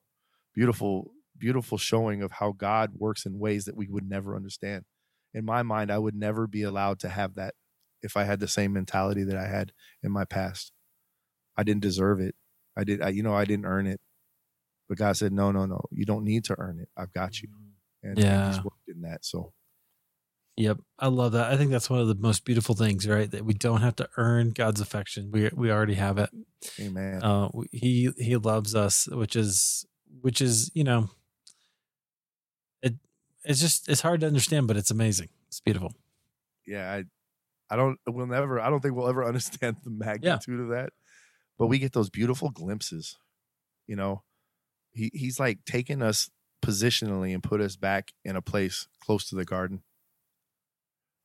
beautiful, beautiful showing of how God works in ways that we would never understand. In my mind, I would never be allowed to have that if I had the same mentality that I had in my past. I didn't deserve it. I did, I, you know, I didn't earn it. But God said, "No, no, no. You don't need to earn it. I've got you." And, and Yeah. He's worked in that. So Yep, I love that. I think that's one of the most beautiful things, right? That we don't have to earn God's affection. We we already have it. Amen. Uh, he he loves us, which is which is you know, it it's just it's hard to understand, but it's amazing. It's beautiful. yeah, I, I don't, we'll never, I don't think we'll ever (laughs) understand the magnitude of that, but we get those beautiful glimpses. You know, he he's like taking us positionally and put us back in a place close to the garden.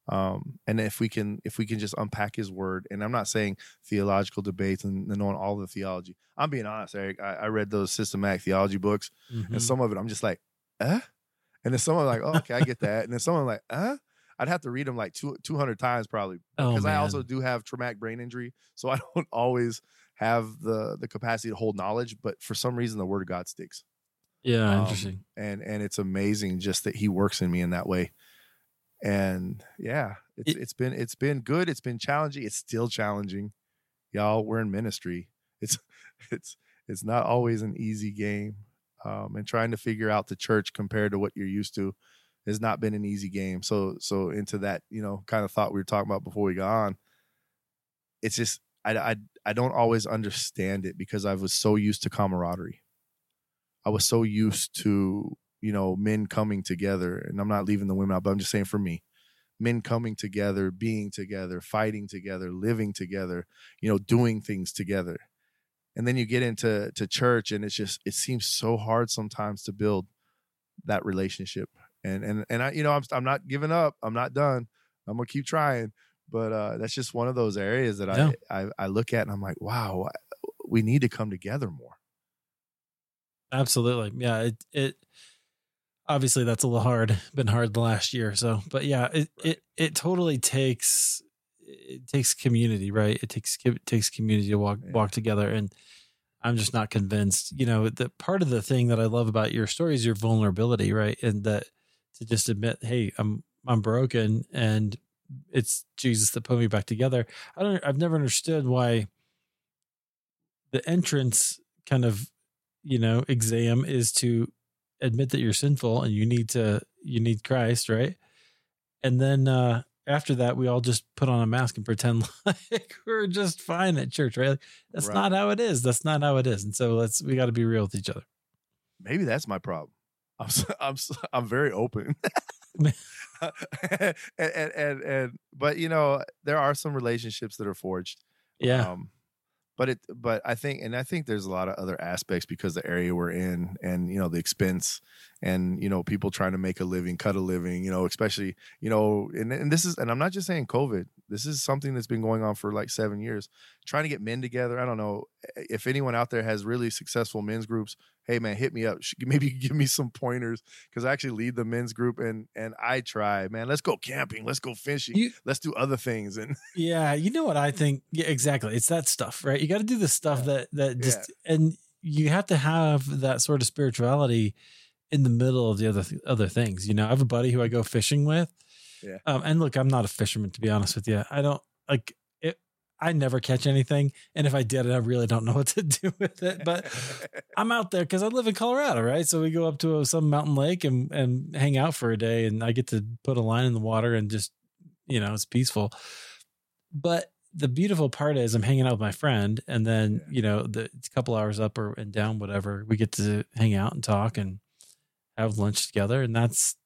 Um, and if we can, if we can just unpack his word, and I'm not saying theological debates and, and knowing all the theology. I'm being honest, Eric. I, I read those systematic theology books, Mhm. and some of it I'm just like, eh? And then someone like, oh, okay, I get that. And then someone like, uh, I'd have to read them like two, 200 times probably Oh, because I also do have traumatic brain injury. So I don't (laughs) always have the the capacity to hold knowledge, but for some reason the word of God sticks. yeah, Um, interesting. And and it's amazing just that he works in me in that way. And yeah, it's It- it's been it's been good. It's been challenging. It's still challenging. Y'all, we're in ministry. It's (laughs) it's it's not always an easy game. Um, and trying to figure out the church compared to what you're used to has not been an easy game. So so into that, you know, kind of thought we were talking about before we got on. It's just I I I don't always understand it because I was so used to camaraderie. I was so used to, you know, men coming together, and I'm not leaving the women out, but I'm just saying for me, men coming together, being together, fighting together, living together, you know, doing things together. And then you get into to church and it's just it seems so hard sometimes to build that relationship. And and and I you know, I'm I'm not giving up. I'm not done. I'm going to keep trying. But uh that's just one of those areas that Yeah. I, I I look at and I'm like, wow, we need to come together more. Absolutely. Yeah. It, it, obviously that's a little hard, been hard the last year or so, but yeah, it, it, it totally takes, it takes community, right? It takes, it takes community to walk, Yeah. walk together. And I'm just not convinced, you know, the part of the thing that I love about your story is your vulnerability, right? And that to just admit, Hey, I'm, I'm broken and it's Jesus that put me back together. I don't, I've never understood why the entrance kind of you know exam is to admit that you're sinful and you need to you need christ right and then uh after that we all just put on a mask and pretend (laughs) like we're just fine at church right Like, that's Right. not how it is that's not how it is and so let's we got to be real with each other maybe that's my problem. I'm I'm I'm very open. (laughs) (laughs) and, and and and but you know there are some relationships that are forged. yeah Um, but it but I think and I think there's a lot of other aspects because the area we're in and you know the expense and you know people trying to make a living, cut a living, you know, especially you know and and this is and I'm not just saying COVID. This is something that's been going on for like 7 years. Trying to get men together. I don't know eh, if anyone out there has really successful men's groups. Hey man, hit me up. Maybe give me some pointers cuz I actually lead the men's group and and I try, man. Let's go camping, let's go fishing. You- let's do other things and (laughs) yeah you know what i think yeah exactly it's that stuff right you got to do the stuff Yeah. that that just and you have to have that sort of spirituality in the middle of the other other things you know i have a buddy who i go fishing with Yeah. um, and look i'm not a fisherman to be honest with you i don't like it i never catch anything and if i did i really don't know what to (laughs) do with it but (laughs) I'm out there because I live in Colorado, right? So we go up to a, some mountain lake and and hang out for a day, and I get to put a line in the water and just, you know, it's peaceful. But the beautiful part is I'm hanging out with my friend, and then Yeah. you know the it's a couple hours up or and down, whatever. We get to hang out and talk and have lunch together, and that's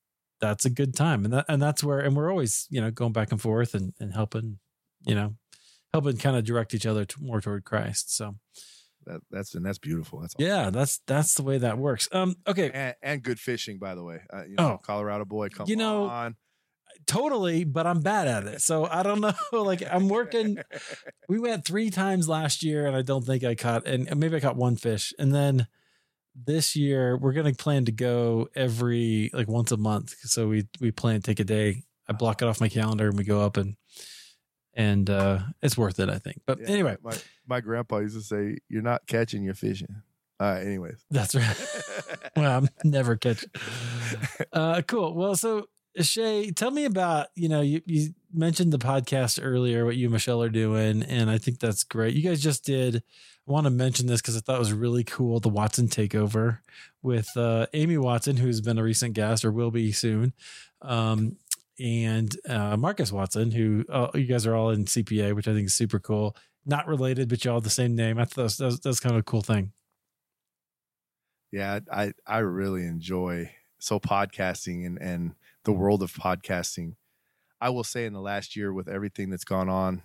that's a good time. And that and that's where and we're always, you know, going back and forth and, and helping, you know, helping kind of direct each other to, more toward Christ. So That, that's and that's beautiful. That's awesome. yeah, that's that's the way that works. Um, okay, And, and good fishing, by the way. Uh, you know, Oh. Colorado boy, come You know, on. totally, but I'm bad at it. So I don't know. (laughs) like I'm working. (laughs) We went three times last year, and I don't think I caught, and and maybe I caught one fish. And then this year we're gonna plan to go every like once a month. So we we plan to take a day. I block it off my calendar, and we go up and and uh it's worth it, I think. But Yeah, anyway, my my grandpa used to say, "You're not catching, you're fishing." All right. Anyways. that's right. (laughs) well, I'm never catching. (laughs) Uh, cool. Well, so Shea, tell me about you know you you mentioned the podcast earlier, what you and Michelle are doing, and I think that's great. You guys just did. I want to mention this because I thought it was really cool. The Watson takeover with uh, Amy Watson, who's been a recent guest or will be soon, um, and uh, Marcus Watson, who uh, you guys are all in CPA, which I think is super cool. Not related, but you all have the same name. I thought that was, that was, that was kind of a cool thing. yeah, I I really enjoy so podcasting and and the world of podcasting. I will say in the last year with everything that's gone on,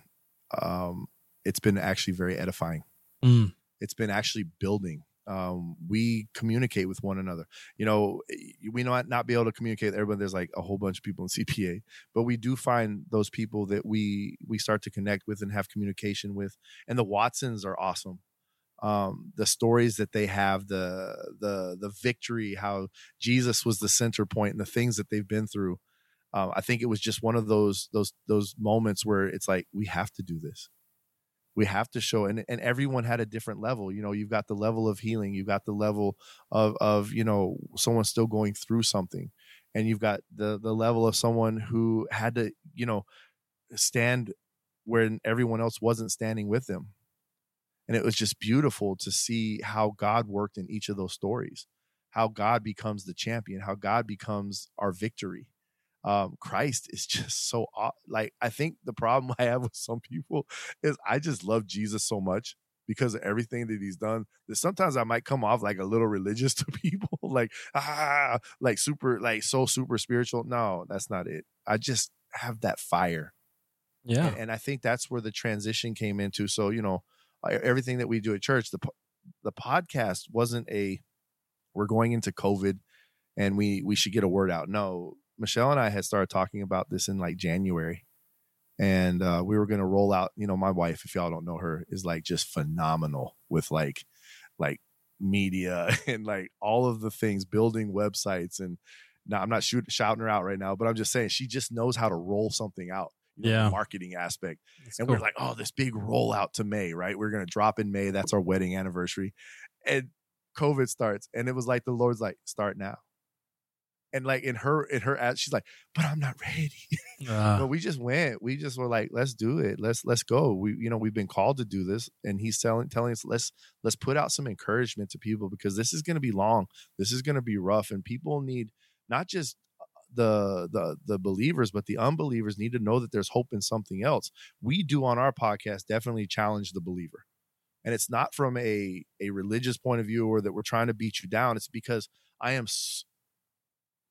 um, it's been actually very edifying. Mm. It's been actually building. Um, we communicate with one another. You know, we might not be able to communicate with everybody. There's like a whole bunch of people in (laughs) CPA, but we do find those people that we we start to connect with and have communication with. And the Watsons are awesome. Um, the stories that they have, the the the victory, how Jesus was the center point, and the things that they've been through. Um, I think it was just one of those those those moments where it's like we have to do this we have to show and, and everyone had a different level you know you've got the level of healing you've got the level of of you know someone still going through something and you've got the the level of someone who had to you know stand when everyone else wasn't standing with them and it was just beautiful to see how god worked in each of those stories how god becomes the champion how god becomes our victory. Um, Christ is (laughs) just so like I think the problem (laughs) I have with some people is I just love Jesus so much because of everything that he's done that sometimes I might come off like a little religious (laughs) to people like ah like super like so super spiritual. No that's not it. I just have that fire. Yeah. and, and I think that's where the transition came into. So you know everything that we do at church the the podcast wasn't a we're going into covid and we we should get a word out no Michelle and I had started talking about this in like January, and uh, we were going to roll out. You know, my wife, if y'all don't know her, is like just phenomenal with like, like media (laughs) and like all of the things, building websites. And now I'm not shoot, shouting her out right now, but I'm just saying she just knows how to roll something out. You know, Yeah. the marketing aspect. That's And cool. we're like, oh, this big rollout to May, right? We're to drop in May. That's our wedding anniversary. And COVID starts. And it was like the Lord's like, start now. And like in her, in her, ad- she's like, but I'm not ready. Uh, but we just went. We just were like, let's do it. Let's let's go. We you know we've been called to do this, and he's telling telling us let's let's put out some encouragement to people because this is to be long. This is to be rough, and people need not just the the the believers, but the unbelievers need to know that there's hope in something else. We do on our podcast definitely challenge the believer, and it's not from a a religious point of view or that we're trying to beat you down. It's because I am.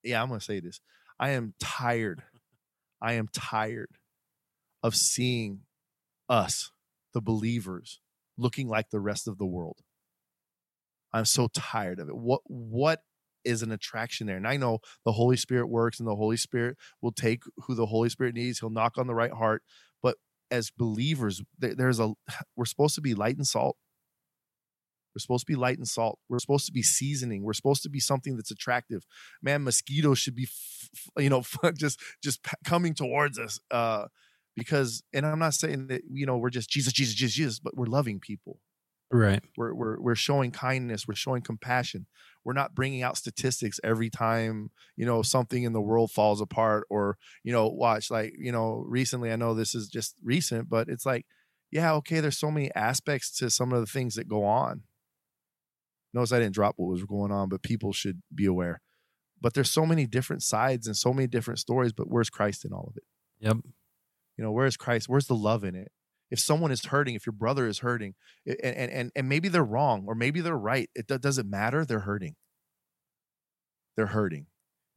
Yeah, I'm to say this. I am tired I am tired of seeing us, the believers, looking like the rest of the world. I'm so tired of it. What what is an attraction there? And I know the Holy Spirit works and the Holy Spirit will take who the Holy Spirit needs. He'll knock on the right heart. But as believers, there's a (sighs) we're supposed to be light and salt. We're supposed to be light and salt. We're supposed to be seasoning. We're supposed to be something that's attractive. Man, mosquitoes should be, f- f- you know, (laughs) just just p- coming towards us. Uh, because, and I'm not saying that you know we're just Jesus, Jesus, Jesus, Jesus, but we're loving people. Right. We're we're we're showing kindness. We're showing compassion. We're not bringing out statistics every time you know something in the world falls apart, or you know, watch like you know recently. I know this is just recent, but it's like, yeah, okay. There's so many aspects to some of the things that go on. Notice I didn't drop what was going on, but people should be aware. But there's so many different sides and so many different stories. But where's Christ in all of it? Yep. You know, where's Christ? Where's the love in it? If someone is hurting, if your brother is hurting, and and and, maybe they're wrong or maybe they're right, it doesn't matter. They're hurting. They're hurting,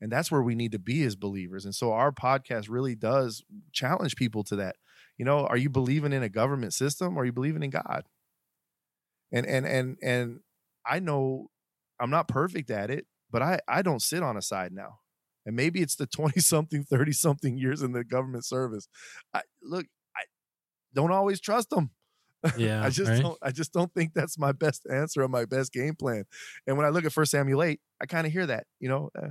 And that's where we need to be as believers. And so our podcast really does challenge people to that. You know, are you believing in a government system or are you believing in God? And and and and I know I'm not perfect at it, but I I don't sit on a side now. And maybe it's the (laughs) 20 something, 30 something years in the government service. I look, don't always trust them. (laughs) Yeah. I just right? don't I just don't think that's my best answer or my best game plan. And when I look at First Samuel 8, I kind of hear that, you know, uh,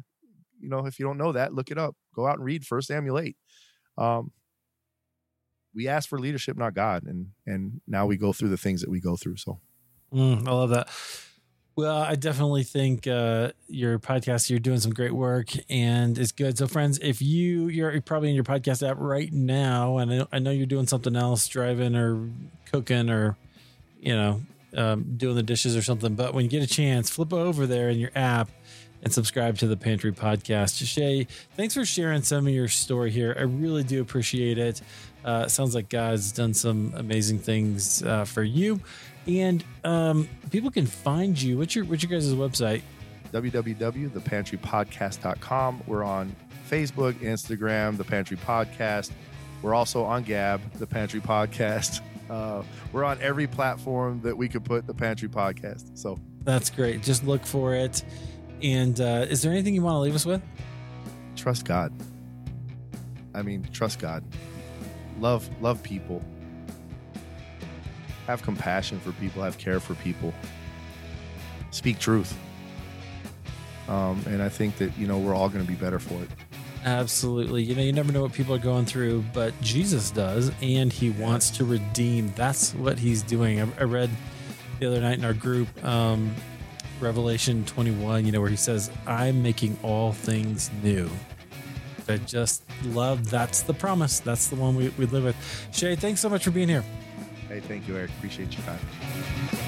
you know, if you don't know that, look it up. Go out and read First Samuel 8. Um, we ask for leadership, not God, and and now we go through the things that we go through. So Mm, I love that. Well, I definitely think uh, your podcast, you're doing some great work and it's good. So, friends, if you, you're probably in your podcast app right now, and I know, you're doing something else, driving or cooking or, you know, um, doing the dishes or something, but when you get a chance, flip over there in your app and subscribe to the Pantry Podcast. Shea, thanks for sharing some of your story here. I really do appreciate it. Uh, sounds like God's done some amazing things uh, for you. And um, people can find you. What's your what's your guys' website? www.thepantrypodcast.com. We're on Facebook, Instagram, The Pantry Podcast. We're also on Gab, The Pantry Podcast. (laughs) Uh, we're on every platform that we could put The Pantry Podcast. So That's great. Just look for it. And uh, is there anything you want to leave us with? trust God. I mean, trust God. Love, love people. Have compassion for people. Have care for people. Speak truth. Um, and I think that you know we're all going to be better for it. Absolutely. You know, you never know what people are going through, but Jesus does, and he wants to redeem. That's what he's doing. I, I read the other night in our group, um, Revelation 21, you know, where he says, I'm making all things new. I just love that's the promise. That's the one we, we live with. Shea, thanks so much for being here. Hey, thank you, Eric. Appreciate your time.